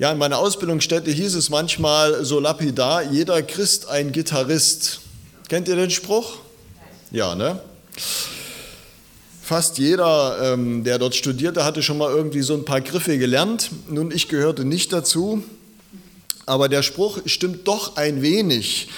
Ja, in meiner Ausbildungsstätte hieß es manchmal so lapidar, jeder Christ ein Gitarrist. Kennt ihr den Spruch? Ja, ne? Fast jeder, ähm, der dort studierte, hatte schon mal irgendwie so ein paar Griffe gelernt. Nun, ich gehörte nicht dazu, aber der Spruch stimmt doch ein wenig.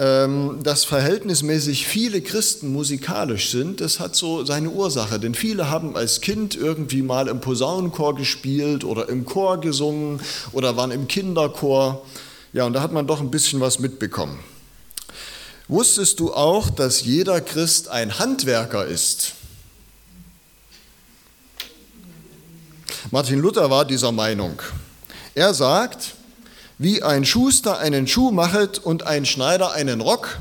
Ähm, dass verhältnismäßig viele Christen musikalisch sind, das hat so seine Ursache. Denn viele haben als Kind irgendwie mal im Posaunenchor gespielt oder im Chor gesungen oder waren im Kinderchor. Ja, und da hat man doch ein bisschen was mitbekommen. Wusstest du auch, dass jeder Christ ein Handwerker ist? Martin Luther war dieser Meinung. Er sagt, wie ein Schuster einen Schuh machet und ein Schneider einen Rock,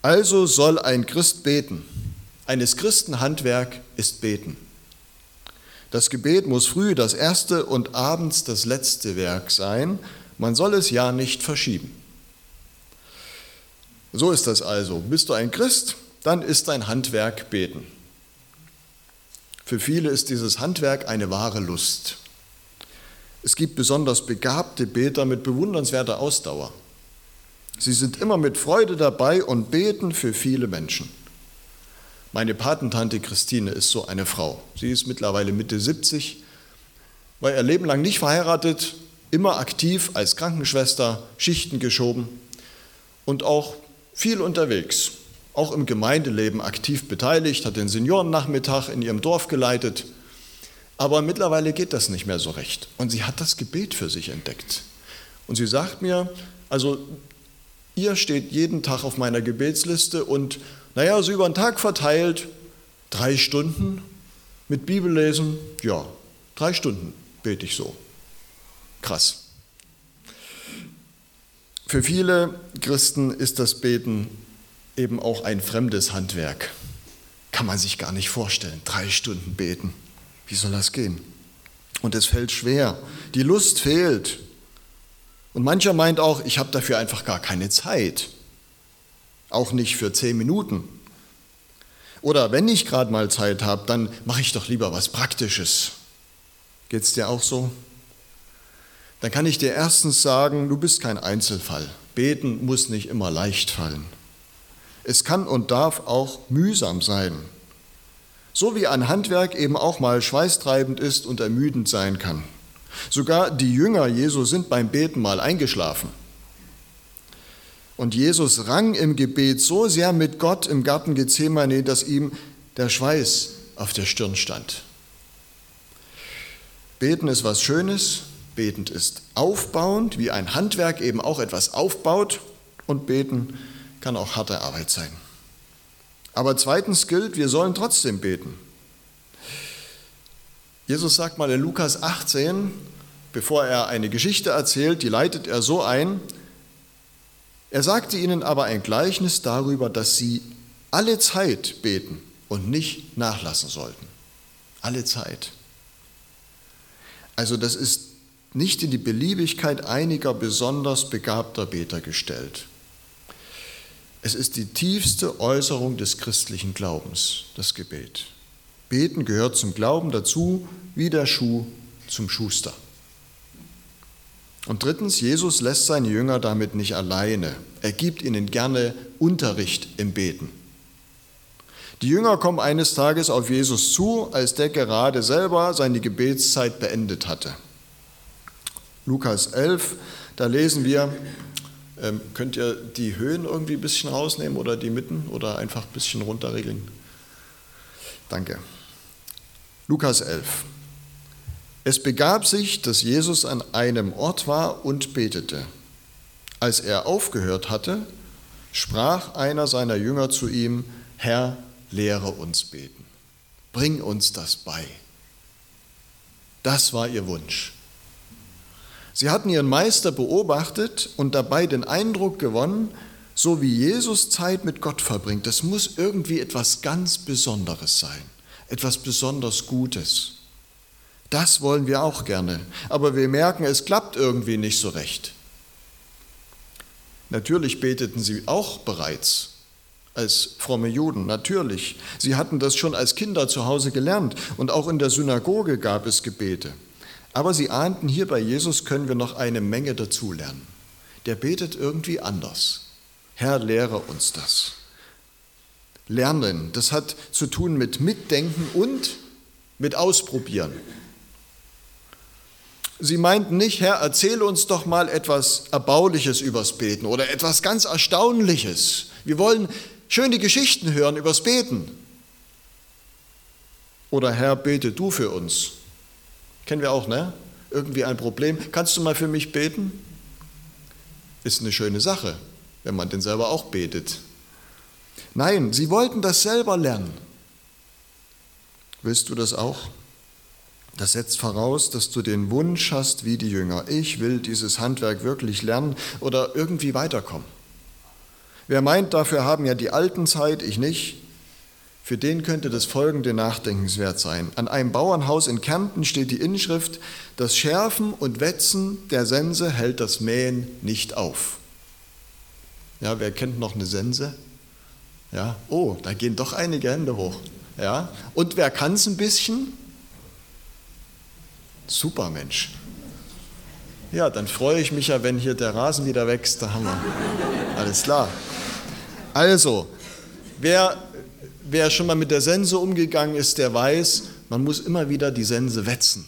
also soll ein Christ beten. Eines Christen Handwerk ist beten. Das Gebet muss früh das erste und abends das letzte Werk sein. Man soll es ja nicht verschieben. So ist das also. Bist du ein Christ, dann ist dein Handwerk beten. Für viele ist dieses Handwerk eine wahre Lust. Es gibt besonders begabte Beter mit bewundernswerter Ausdauer. Sie sind immer mit Freude dabei und beten für viele Menschen. Meine Patentante Christine ist so eine Frau. Sie ist mittlerweile Mitte 70, war ihr Leben lang nicht verheiratet, immer aktiv als Krankenschwester, Schichten geschoben und auch viel unterwegs, auch im Gemeindeleben aktiv beteiligt, hat den Seniorennachmittag in ihrem Dorf geleitet aber mittlerweile geht das nicht mehr so recht. Und sie hat das Gebet für sich entdeckt. Und sie sagt mir, also ihr steht jeden Tag auf meiner Gebetsliste und naja, so über den Tag verteilt, drei Stunden mit Bibellesen, ja, drei Stunden bete ich so. Krass. Für viele Christen ist das Beten eben auch ein fremdes Handwerk. Kann man sich gar nicht vorstellen, drei Stunden beten. Wie soll das gehen? Und es fällt schwer. Die Lust fehlt. Und mancher meint auch, ich habe dafür einfach gar keine Zeit. Auch nicht für zehn Minuten. Oder wenn ich gerade mal Zeit habe, dann mache ich doch lieber was Praktisches. Geht es dir auch so? Dann kann ich dir erstens sagen, du bist kein Einzelfall. Beten muss nicht immer leicht fallen. Es kann und darf auch mühsam sein. So wie ein Handwerk eben auch mal schweißtreibend ist und ermüdend sein kann. Sogar die Jünger Jesu sind beim Beten mal eingeschlafen. Und Jesus rang im Gebet so sehr mit Gott im Garten Gethsemane, dass ihm der Schweiß auf der Stirn stand. Beten ist was Schönes, betend ist aufbauend, wie ein Handwerk eben auch etwas aufbaut und beten kann auch harte Arbeit sein. Aber zweitens gilt, wir sollen trotzdem beten. Jesus sagt mal in Lukas 18, bevor er eine Geschichte erzählt, die leitet er so ein, er sagte ihnen aber ein Gleichnis darüber, dass sie alle Zeit beten und nicht nachlassen sollten. Alle Zeit. Also das ist nicht in die Beliebigkeit einiger besonders begabter Beter gestellt. Es ist die tiefste Äußerung des christlichen Glaubens, das Gebet. Beten gehört zum Glauben dazu, wie der Schuh zum Schuster. Und drittens, Jesus lässt seine Jünger damit nicht alleine. Er gibt ihnen gerne Unterricht im Beten. Die Jünger kommen eines Tages auf Jesus zu, als der gerade selber seine Gebetszeit beendet hatte. Lukas 11, da lesen wir, ähm, könnt ihr die Höhen irgendwie ein bisschen rausnehmen oder die Mitten oder einfach ein bisschen runterregeln? Danke. Lukas 11. Es begab sich, dass Jesus an einem Ort war und betete. Als er aufgehört hatte, sprach einer seiner Jünger zu ihm, Herr, lehre uns beten. Bring uns das bei. Das war ihr Wunsch. Sie hatten ihren Meister beobachtet und dabei den Eindruck gewonnen, so wie Jesus Zeit mit Gott verbringt, das muss irgendwie etwas ganz Besonderes sein, etwas besonders Gutes. Das wollen wir auch gerne, aber wir merken, es klappt irgendwie nicht so recht. Natürlich beteten sie auch bereits als fromme Juden, natürlich. Sie hatten das schon als Kinder zu Hause gelernt und auch in der Synagoge gab es Gebete. Aber sie ahnten, hier bei Jesus können wir noch eine Menge dazulernen. Der betet irgendwie anders. Herr, lehre uns das. Lernen, das hat zu tun mit Mitdenken und mit Ausprobieren. Sie meinten nicht, Herr, erzähle uns doch mal etwas Erbauliches übers Beten oder etwas ganz Erstaunliches. Wir wollen schöne Geschichten hören übers Beten. Oder Herr, bete du für uns. Kennen wir auch, ne? Irgendwie ein Problem. Kannst du mal für mich beten? Ist eine schöne Sache, wenn man denn selber auch betet. Nein, sie wollten das selber lernen. Willst du das auch? Das setzt voraus, dass du den Wunsch hast, wie die Jünger, ich will dieses Handwerk wirklich lernen oder irgendwie weiterkommen. Wer meint, dafür haben ja die Alten Zeit, ich nicht, für den könnte das folgende nachdenkenswert sein. An einem Bauernhaus in Kärnten steht die Inschrift, das Schärfen und Wetzen der Sense hält das Mähen nicht auf. Ja, wer kennt noch eine Sense? Ja, oh, da gehen doch einige Hände hoch. Ja, und wer kann es ein bisschen? Super Mensch. Ja, dann freue ich mich ja, wenn hier der Rasen wieder wächst. Da haben wir. Alles klar. Also, wer, wer schon mal mit der Sense umgegangen ist, der weiß, man muss immer wieder die Sense wetzen.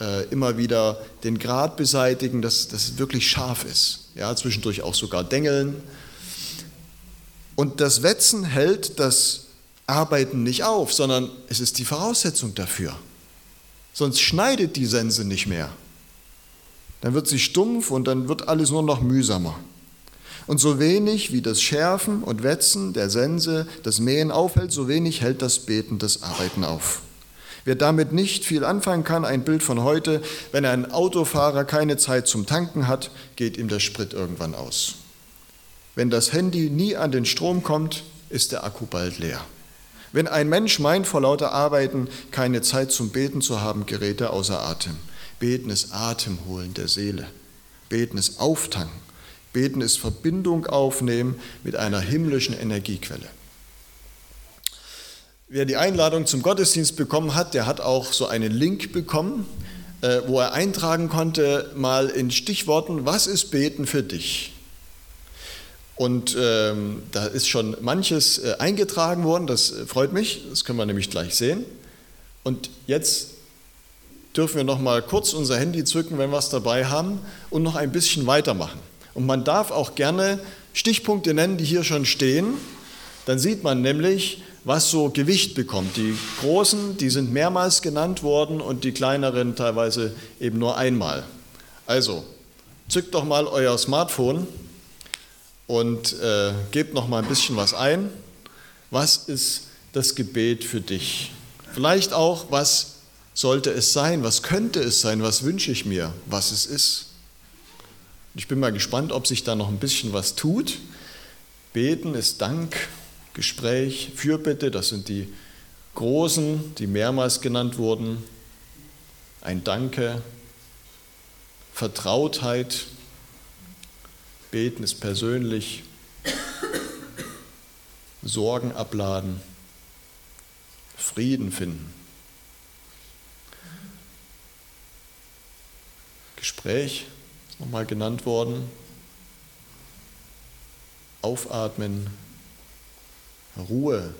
Äh, immer wieder den Grat beseitigen, dass, es wirklich scharf ist. Ja, zwischendurch auch sogar dengeln. Und das Wetzen hält das Arbeiten nicht auf, sondern es ist die Voraussetzung dafür sonst schneidet die Sense nicht mehr. Dann wird sie stumpf und dann wird alles nur noch mühsamer. Und so wenig wie das Schärfen und Wetzen der Sense das Mähen aufhält, so wenig hält das Beten das Arbeiten auf. Wer damit nicht viel anfangen kann, ein Bild von heute, wenn ein Autofahrer keine Zeit zum Tanken hat, geht ihm der Sprit irgendwann aus. Wenn das Handy nie an den Strom kommt, ist der Akku bald leer. Wenn ein Mensch meint, vor lauter Arbeiten keine Zeit zum Beten zu haben, gerät er außer Atem. Beten ist Atemholen der Seele. Beten ist Auftanken. Beten ist Verbindung aufnehmen mit einer himmlischen Energiequelle. Wer die Einladung zum Gottesdienst bekommen hat, der hat auch so einen Link bekommen, äh, wo er eintragen konnte, mal in Stichworten, was ist Beten für dich? Und ähm, da ist schon manches äh, eingetragen worden, das äh, freut mich, das können wir nämlich gleich sehen. Und jetzt dürfen wir noch mal kurz unser Handy zücken, wenn wir es dabei haben, und noch ein bisschen weitermachen. Und man darf auch gerne Stichpunkte nennen, die hier schon stehen. Dann sieht man nämlich, was so Gewicht bekommt. Die großen, die sind mehrmals genannt worden und die kleineren teilweise eben nur einmal. Also, zückt doch mal euer Smartphone und äh, gebt noch mal ein bisschen was ein. Was ist das Gebet für dich? Vielleicht auch, was sollte es sein? Was könnte es sein? Was wünsche ich mir, was es ist? Ich bin mal gespannt, ob sich da noch ein bisschen was tut. Beten ist Dank, Gespräch, Fürbitte, das sind die großen, die mehrmals genannt wurden. Ein Danke, Vertrautheit, Beten ist persönlich. Sorgen abladen. Frieden finden. Gespräch nochmal genannt worden. Aufatmen. Ruhe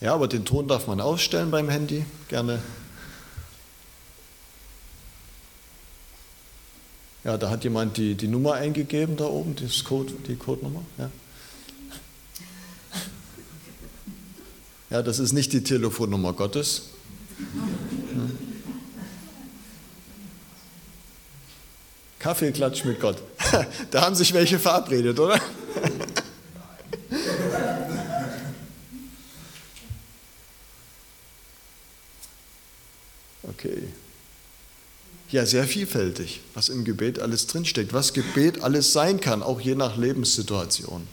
Ja, aber den Ton darf man ausstellen beim Handy, gerne. Ja, da hat jemand die, die Nummer eingegeben da oben, das Code, die Codenummer. Ja. Ja, das ist nicht die Telefonnummer Gottes. Kaffeeklatsch mit Gott. da haben sich welche verabredet, oder? Okay. Ja, sehr vielfältig, was im Gebet alles drinsteckt, was Gebet alles sein kann, auch je nach Lebenssituation.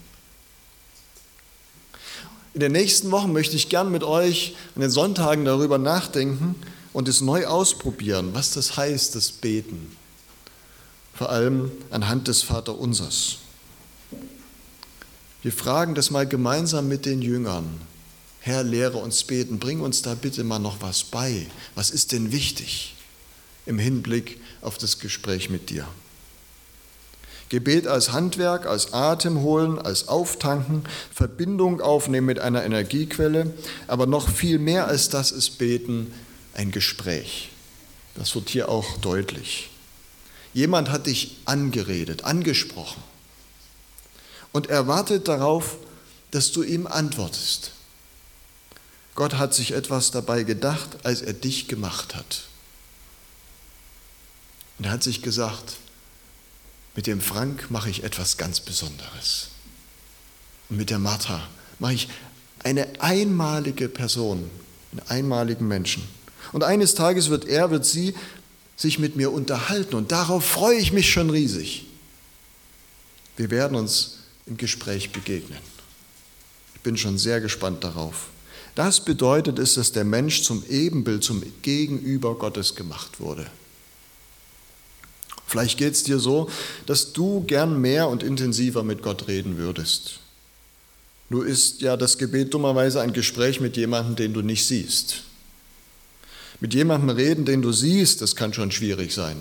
In den nächsten Wochen möchte ich gern mit euch an den Sonntagen darüber nachdenken und es neu ausprobieren, was das heißt, das Beten. Vor allem anhand des Vaterunsers. Wir fragen das mal gemeinsam mit den Jüngern. Herr, lehre uns beten, bring uns da bitte mal noch was bei. Was ist denn wichtig im Hinblick auf das Gespräch mit dir? Gebet als Handwerk, als Atem holen, als Auftanken, Verbindung aufnehmen mit einer Energiequelle, aber noch viel mehr als das ist Beten ein Gespräch. Das wird hier auch deutlich. Jemand hat dich angeredet, angesprochen und erwartet darauf, dass du ihm antwortest. Gott hat sich etwas dabei gedacht, als er dich gemacht hat. Und er hat sich gesagt, mit dem Frank mache ich etwas ganz Besonderes. Und mit der Martha mache ich eine einmalige Person, einen einmaligen Menschen. Und eines Tages wird er, wird sie sich mit mir unterhalten und darauf freue ich mich schon riesig. Wir werden uns im Gespräch begegnen. Ich bin schon sehr gespannt darauf. Das bedeutet es, dass der Mensch zum Ebenbild, zum Gegenüber Gottes gemacht wurde. Vielleicht geht es dir so, dass du gern mehr und intensiver mit Gott reden würdest. Nur ist ja das Gebet dummerweise ein Gespräch mit jemandem, den du nicht siehst. Mit jemandem reden, den du siehst, das kann schon schwierig sein.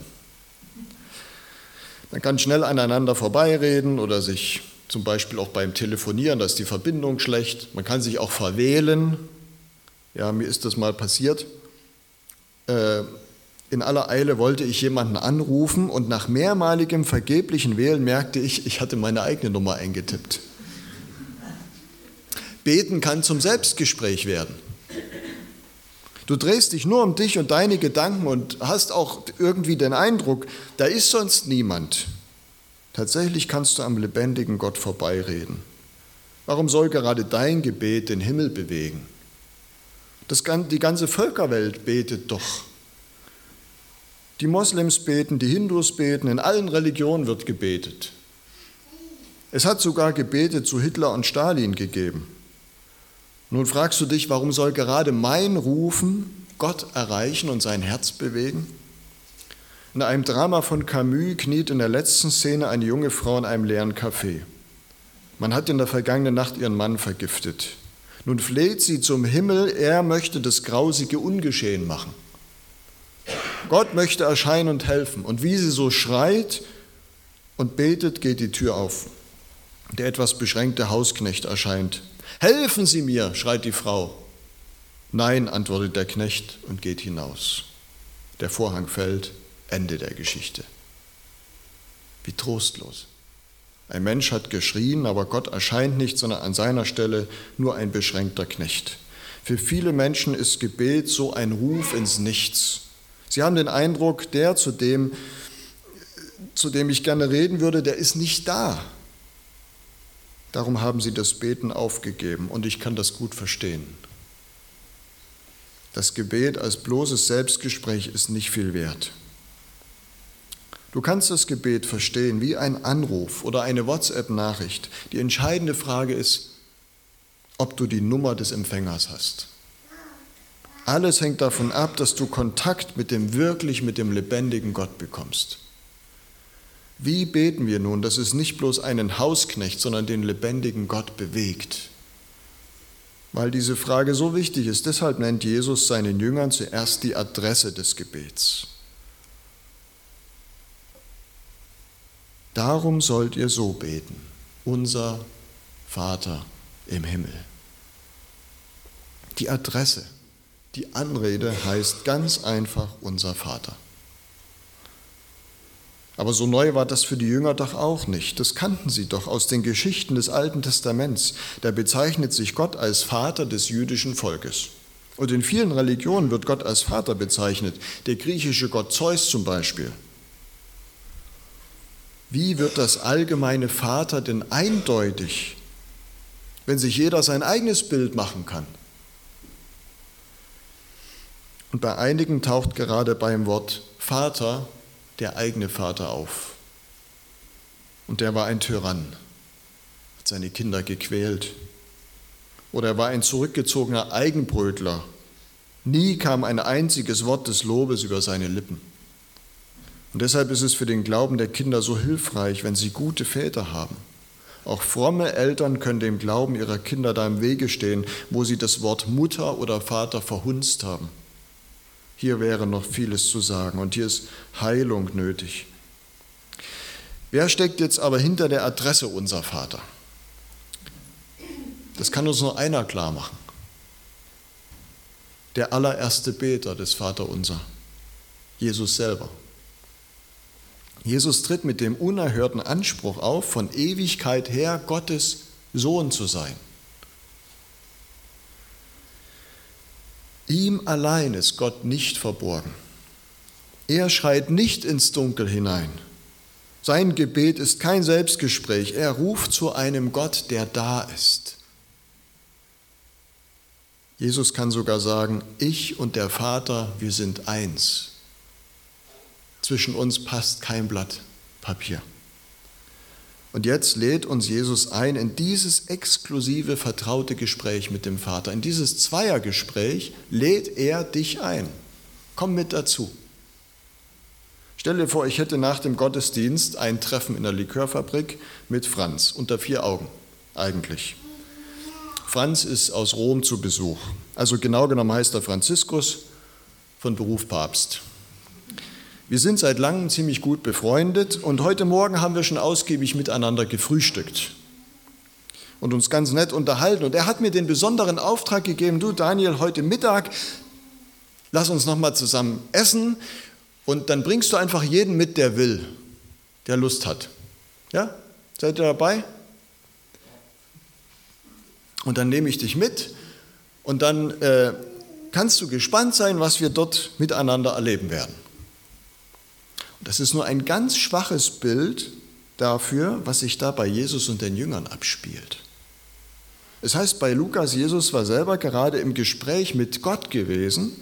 Man kann schnell aneinander vorbeireden oder sich zum Beispiel auch beim Telefonieren, da ist die Verbindung schlecht. Man kann sich auch verwählen. Ja, mir ist das mal passiert. Äh, in aller Eile wollte ich jemanden anrufen und nach mehrmaligem vergeblichen Wählen merkte ich, ich hatte meine eigene Nummer eingetippt. Beten kann zum Selbstgespräch werden. Du drehst dich nur um dich und deine Gedanken und hast auch irgendwie den Eindruck, da ist sonst niemand. Tatsächlich kannst du am lebendigen Gott vorbeireden. Warum soll gerade dein Gebet den Himmel bewegen? Das, die ganze Völkerwelt betet doch die Moslems beten, die Hindus beten, in allen Religionen wird gebetet. Es hat sogar Gebete zu Hitler und Stalin gegeben. Nun fragst du dich, warum soll gerade mein Rufen Gott erreichen und sein Herz bewegen? In einem Drama von Camus kniet in der letzten Szene eine junge Frau in einem leeren Café. Man hat in der vergangenen Nacht ihren Mann vergiftet. Nun fleht sie zum Himmel, er möchte das Grausige ungeschehen machen. Gott möchte erscheinen und helfen. Und wie sie so schreit und betet, geht die Tür auf. Der etwas beschränkte Hausknecht erscheint. Helfen Sie mir, schreit die Frau. Nein, antwortet der Knecht und geht hinaus. Der Vorhang fällt, Ende der Geschichte. Wie trostlos. Ein Mensch hat geschrien, aber Gott erscheint nicht, sondern an seiner Stelle nur ein beschränkter Knecht. Für viele Menschen ist Gebet so ein Ruf ins Nichts, Sie haben den Eindruck, der, zu dem, zu dem ich gerne reden würde, der ist nicht da. Darum haben sie das Beten aufgegeben und ich kann das gut verstehen. Das Gebet als bloßes Selbstgespräch ist nicht viel wert. Du kannst das Gebet verstehen wie ein Anruf oder eine WhatsApp-Nachricht. Die entscheidende Frage ist, ob du die Nummer des Empfängers hast. Alles hängt davon ab, dass du Kontakt mit dem wirklich, mit dem lebendigen Gott bekommst. Wie beten wir nun, dass es nicht bloß einen Hausknecht, sondern den lebendigen Gott bewegt? Weil diese Frage so wichtig ist, deshalb nennt Jesus seinen Jüngern zuerst die Adresse des Gebets. Darum sollt ihr so beten, unser Vater im Himmel. Die Adresse. Die Anrede heißt ganz einfach unser Vater. Aber so neu war das für die Jünger doch auch nicht. Das kannten sie doch aus den Geschichten des Alten Testaments. Da bezeichnet sich Gott als Vater des jüdischen Volkes. Und in vielen Religionen wird Gott als Vater bezeichnet, der griechische Gott Zeus zum Beispiel. Wie wird das allgemeine Vater denn eindeutig, wenn sich jeder sein eigenes Bild machen kann? Und bei einigen taucht gerade beim Wort Vater der eigene Vater auf. Und der war ein Tyrann, hat seine Kinder gequält. Oder er war ein zurückgezogener Eigenbrötler. Nie kam ein einziges Wort des Lobes über seine Lippen. Und deshalb ist es für den Glauben der Kinder so hilfreich, wenn sie gute Väter haben. Auch fromme Eltern können dem Glauben ihrer Kinder da im Wege stehen, wo sie das Wort Mutter oder Vater verhunzt haben. Hier wäre noch vieles zu sagen und hier ist Heilung nötig. Wer steckt jetzt aber hinter der Adresse unser Vater? Das kann uns nur einer klar machen. Der allererste Beter des Vaterunser, Jesus selber. Jesus tritt mit dem unerhörten Anspruch auf, von Ewigkeit her Gottes Sohn zu sein. Ihm allein ist Gott nicht verborgen. Er schreit nicht ins Dunkel hinein. Sein Gebet ist kein Selbstgespräch. Er ruft zu einem Gott, der da ist. Jesus kann sogar sagen, ich und der Vater, wir sind eins. Zwischen uns passt kein Blatt Papier. Und jetzt lädt uns Jesus ein in dieses exklusive, vertraute Gespräch mit dem Vater. In dieses Zweiergespräch lädt er dich ein. Komm mit dazu. Stell dir vor, ich hätte nach dem Gottesdienst ein Treffen in der Likörfabrik mit Franz unter vier Augen eigentlich. Franz ist aus Rom zu Besuch. Also genau genommen heißt er Franziskus, von Beruf Papst. Wir sind seit langem ziemlich gut befreundet und heute Morgen haben wir schon ausgiebig miteinander gefrühstückt und uns ganz nett unterhalten. Und er hat mir den besonderen Auftrag gegeben, du Daniel, heute Mittag, lass uns nochmal zusammen essen und dann bringst du einfach jeden mit, der will, der Lust hat. Ja? Seid ihr dabei? Und dann nehme ich dich mit und dann äh, kannst du gespannt sein, was wir dort miteinander erleben werden. Das ist nur ein ganz schwaches Bild dafür, was sich da bei Jesus und den Jüngern abspielt. Es heißt bei Lukas, Jesus war selber gerade im Gespräch mit Gott gewesen,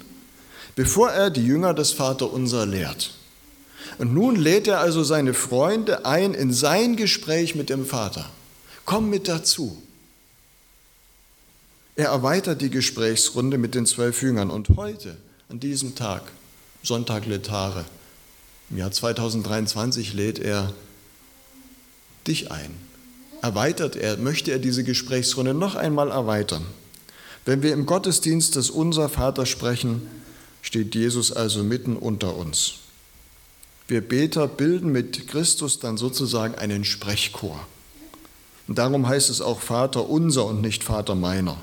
bevor er die Jünger des Vaterunser lehrt. Und nun lädt er also seine Freunde ein in sein Gespräch mit dem Vater. Komm mit dazu. Er erweitert die Gesprächsrunde mit den zwölf Jüngern und heute, an diesem Tag, Sonntag Letare, im Jahr 2023 lädt er dich ein. Erweitert er, möchte er diese Gesprächsrunde noch einmal erweitern. Wenn wir im Gottesdienst des Unser Vater sprechen, steht Jesus also mitten unter uns. Wir Beter bilden mit Christus dann sozusagen einen Sprechchor. Und darum heißt es auch Vater unser und nicht Vater meiner.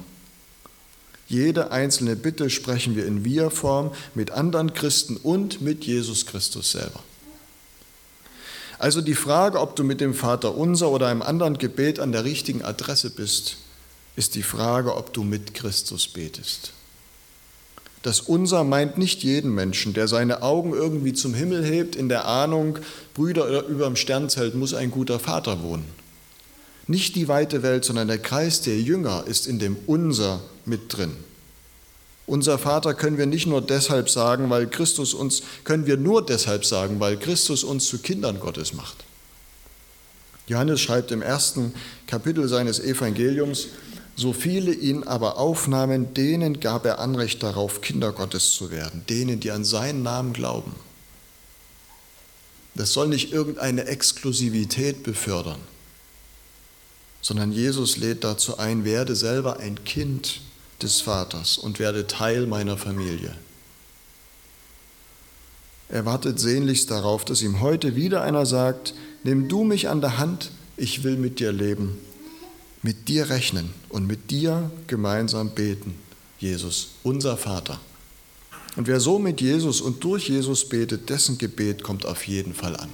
Jede einzelne Bitte sprechen wir in Wir-Form mit anderen Christen und mit Jesus Christus selber. Also die Frage, ob du mit dem Vater unser oder einem anderen Gebet an der richtigen Adresse bist, ist die Frage, ob du mit Christus betest. Das Unser meint nicht jeden Menschen, der seine Augen irgendwie zum Himmel hebt, in der Ahnung, Brüder über dem Sternzelt muss ein guter Vater wohnen. Nicht die weite Welt, sondern der Kreis der Jünger ist in dem Unser mit drin. Unser Vater können wir nicht nur deshalb sagen, weil Christus uns, können wir nur deshalb sagen, weil Christus uns zu Kindern Gottes macht. Johannes schreibt im ersten Kapitel seines Evangeliums, so viele ihn aber aufnahmen, denen gab er Anrecht darauf, Kinder Gottes zu werden, denen, die an seinen Namen glauben. Das soll nicht irgendeine Exklusivität befördern, sondern Jesus lädt dazu ein, werde selber ein Kind des Vaters und werde Teil meiner Familie. Er wartet sehnlichst darauf, dass ihm heute wieder einer sagt, nimm du mich an der Hand, ich will mit dir leben, mit dir rechnen und mit dir gemeinsam beten, Jesus, unser Vater. Und wer so mit Jesus und durch Jesus betet, dessen Gebet kommt auf jeden Fall an.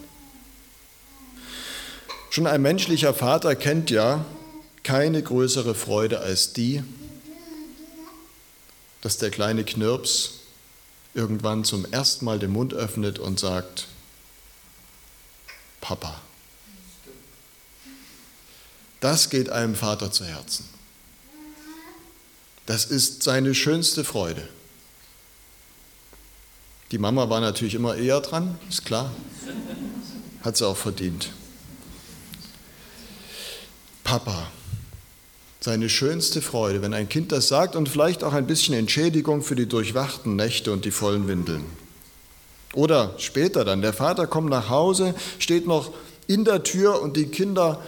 Schon ein menschlicher Vater kennt ja keine größere Freude als die, dass der kleine Knirps irgendwann zum ersten Mal den Mund öffnet und sagt, Papa. Das geht einem Vater zu Herzen. Das ist seine schönste Freude. Die Mama war natürlich immer eher dran, ist klar. Hat sie auch verdient. Papa. Seine schönste Freude, wenn ein Kind das sagt und vielleicht auch ein bisschen Entschädigung für die durchwachten Nächte und die vollen Windeln. Oder später dann, der Vater kommt nach Hause, steht noch in der Tür und die Kinder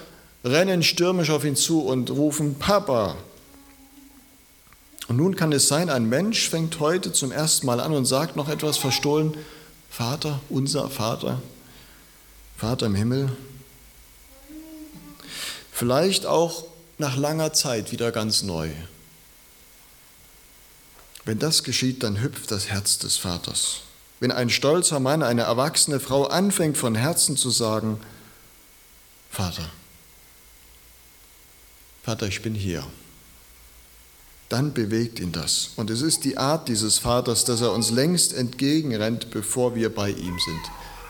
rennen stürmisch auf ihn zu und rufen Papa. Und nun kann es sein, ein Mensch fängt heute zum ersten Mal an und sagt noch etwas verstohlen, Vater, unser Vater, Vater im Himmel. Vielleicht auch nach langer Zeit wieder ganz neu. Wenn das geschieht, dann hüpft das Herz des Vaters. Wenn ein stolzer Mann, eine erwachsene Frau anfängt von Herzen zu sagen, Vater, Vater, ich bin hier, dann bewegt ihn das. Und es ist die Art dieses Vaters, dass er uns längst entgegenrennt, bevor wir bei ihm sind,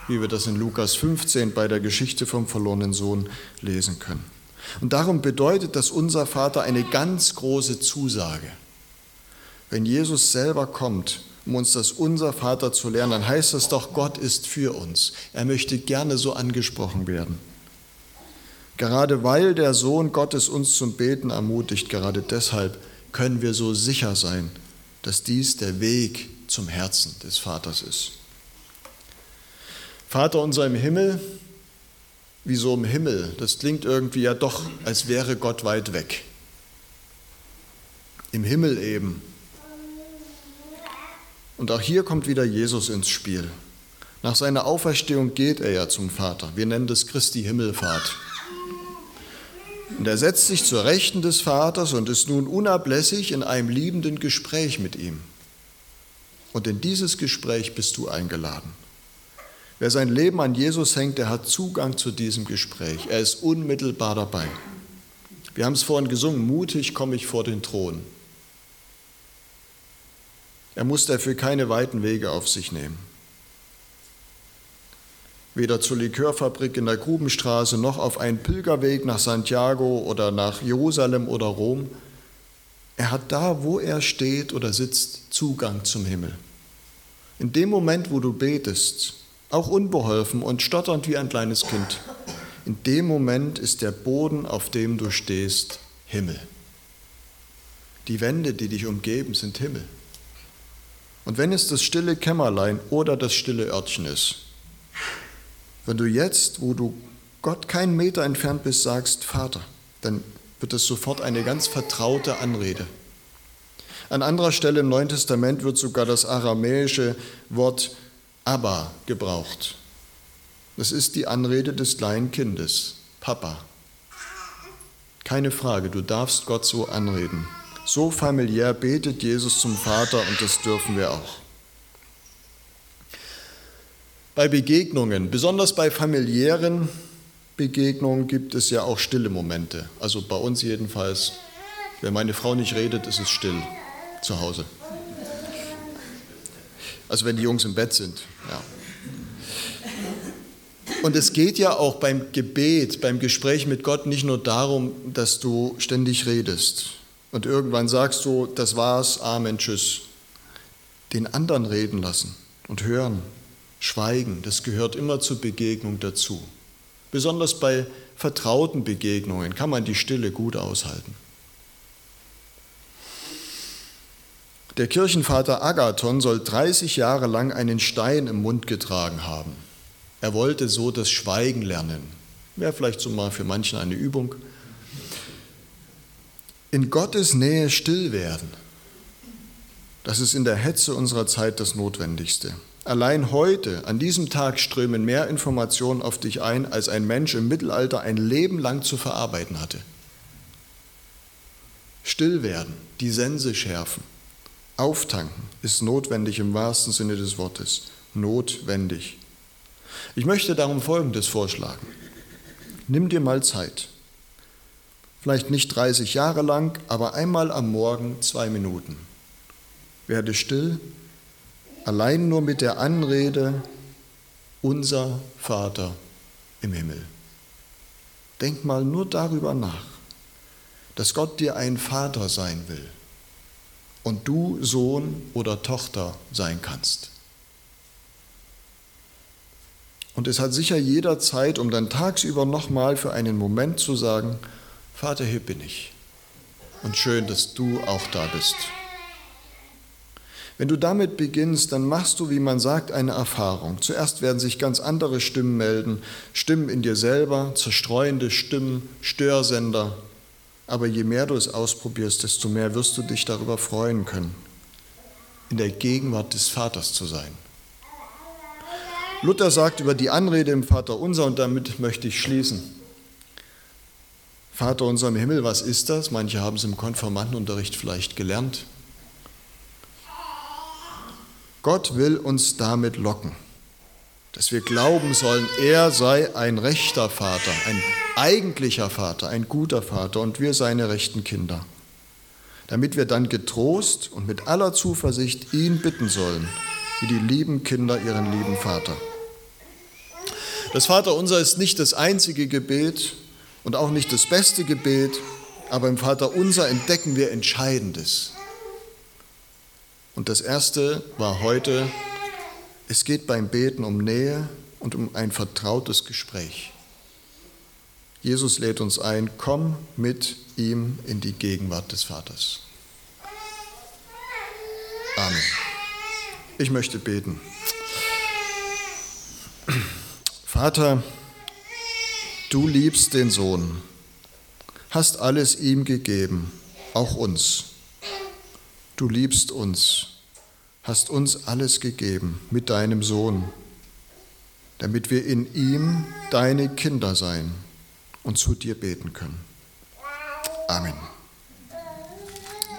wie wir das in Lukas 15 bei der Geschichte vom verlorenen Sohn lesen können. Und darum bedeutet das unser Vater eine ganz große Zusage. Wenn Jesus selber kommt, um uns das unser Vater zu lernen, dann heißt das doch, Gott ist für uns. Er möchte gerne so angesprochen werden. Gerade weil der Sohn Gottes uns zum Beten ermutigt, gerade deshalb können wir so sicher sein, dass dies der Weg zum Herzen des Vaters ist. Vater unser im Himmel, wieso im Himmel? Das klingt irgendwie ja doch, als wäre Gott weit weg. Im Himmel eben, und auch hier kommt wieder Jesus ins Spiel. Nach seiner Auferstehung geht er ja zum Vater. Wir nennen das Christi Himmelfahrt. Und er setzt sich zur Rechten des Vaters und ist nun unablässig in einem liebenden Gespräch mit ihm. Und in dieses Gespräch bist du eingeladen. Wer sein Leben an Jesus hängt, der hat Zugang zu diesem Gespräch. Er ist unmittelbar dabei. Wir haben es vorhin gesungen, mutig komme ich vor den Thron. Er muss dafür keine weiten Wege auf sich nehmen. Weder zur Likörfabrik in der Grubenstraße noch auf einen Pilgerweg nach Santiago oder nach Jerusalem oder Rom. Er hat da, wo er steht oder sitzt, Zugang zum Himmel. In dem Moment, wo du betest, auch unbeholfen und stotternd wie ein kleines Kind, in dem Moment ist der Boden, auf dem du stehst, Himmel. Die Wände, die dich umgeben, sind Himmel. Und wenn es das stille Kämmerlein oder das stille Örtchen ist, wenn du jetzt, wo du Gott keinen Meter entfernt bist, sagst, Vater, dann wird es sofort eine ganz vertraute Anrede. An anderer Stelle im Neuen Testament wird sogar das aramäische Wort Abba gebraucht. Das ist die Anrede des kleinen Kindes, Papa. Keine Frage, du darfst Gott so anreden. So familiär betet Jesus zum Vater und das dürfen wir auch. Bei Begegnungen, besonders bei familiären Begegnungen, gibt es ja auch stille Momente. Also bei uns jedenfalls. Wenn meine Frau nicht redet, ist es still zu Hause. Also wenn die Jungs im Bett sind. Ja. Und es geht ja auch beim Gebet, beim Gespräch mit Gott nicht nur darum, dass du ständig redest. Und irgendwann sagst du, das war's, Amen, tschüss. Den anderen reden lassen und hören, schweigen, das gehört immer zur Begegnung dazu. Besonders bei vertrauten Begegnungen kann man die Stille gut aushalten. Der Kirchenvater Agathon soll 30 Jahre lang einen Stein im Mund getragen haben. Er wollte so das Schweigen lernen. Wäre vielleicht so mal für manchen eine Übung in Gottes Nähe still werden. Das ist in der Hetze unserer Zeit das Notwendigste. Allein heute, an diesem Tag, strömen mehr Informationen auf dich ein, als ein Mensch im Mittelalter ein Leben lang zu verarbeiten hatte. Still werden, die Sense schärfen, auftanken ist notwendig im wahrsten Sinne des Wortes. Notwendig. Ich möchte darum Folgendes vorschlagen. Nimm dir mal Zeit vielleicht nicht 30 Jahre lang, aber einmal am Morgen zwei Minuten. Werde still, allein nur mit der Anrede, unser Vater im Himmel. Denk mal nur darüber nach, dass Gott dir ein Vater sein will und du Sohn oder Tochter sein kannst. Und es hat sicher jeder Zeit, um dann tagsüber nochmal für einen Moment zu sagen, Vater, hier bin ich. Und schön, dass du auch da bist. Wenn du damit beginnst, dann machst du, wie man sagt, eine Erfahrung. Zuerst werden sich ganz andere Stimmen melden, Stimmen in dir selber, zerstreuende Stimmen, Störsender. Aber je mehr du es ausprobierst, desto mehr wirst du dich darüber freuen können, in der Gegenwart des Vaters zu sein. Luther sagt über die Anrede im Vater unser, und damit möchte ich schließen. Vater unser im Himmel, was ist das? Manche haben es im Konformantenunterricht vielleicht gelernt. Gott will uns damit locken, dass wir glauben sollen, er sei ein rechter Vater, ein eigentlicher Vater, ein guter Vater und wir seine rechten Kinder, damit wir dann getrost und mit aller Zuversicht ihn bitten sollen, wie die lieben Kinder ihren lieben Vater. Das Vaterunser ist nicht das einzige Gebet und auch nicht das beste Gebet, aber im Vaterunser entdecken wir Entscheidendes. Und das erste war heute, es geht beim Beten um Nähe und um ein vertrautes Gespräch. Jesus lädt uns ein, komm mit ihm in die Gegenwart des Vaters. Amen. Ich möchte beten. Vater, du liebst den Sohn, hast alles ihm gegeben, auch uns. Du liebst uns, hast uns alles gegeben mit deinem Sohn, damit wir in ihm deine Kinder sein und zu dir beten können. Amen.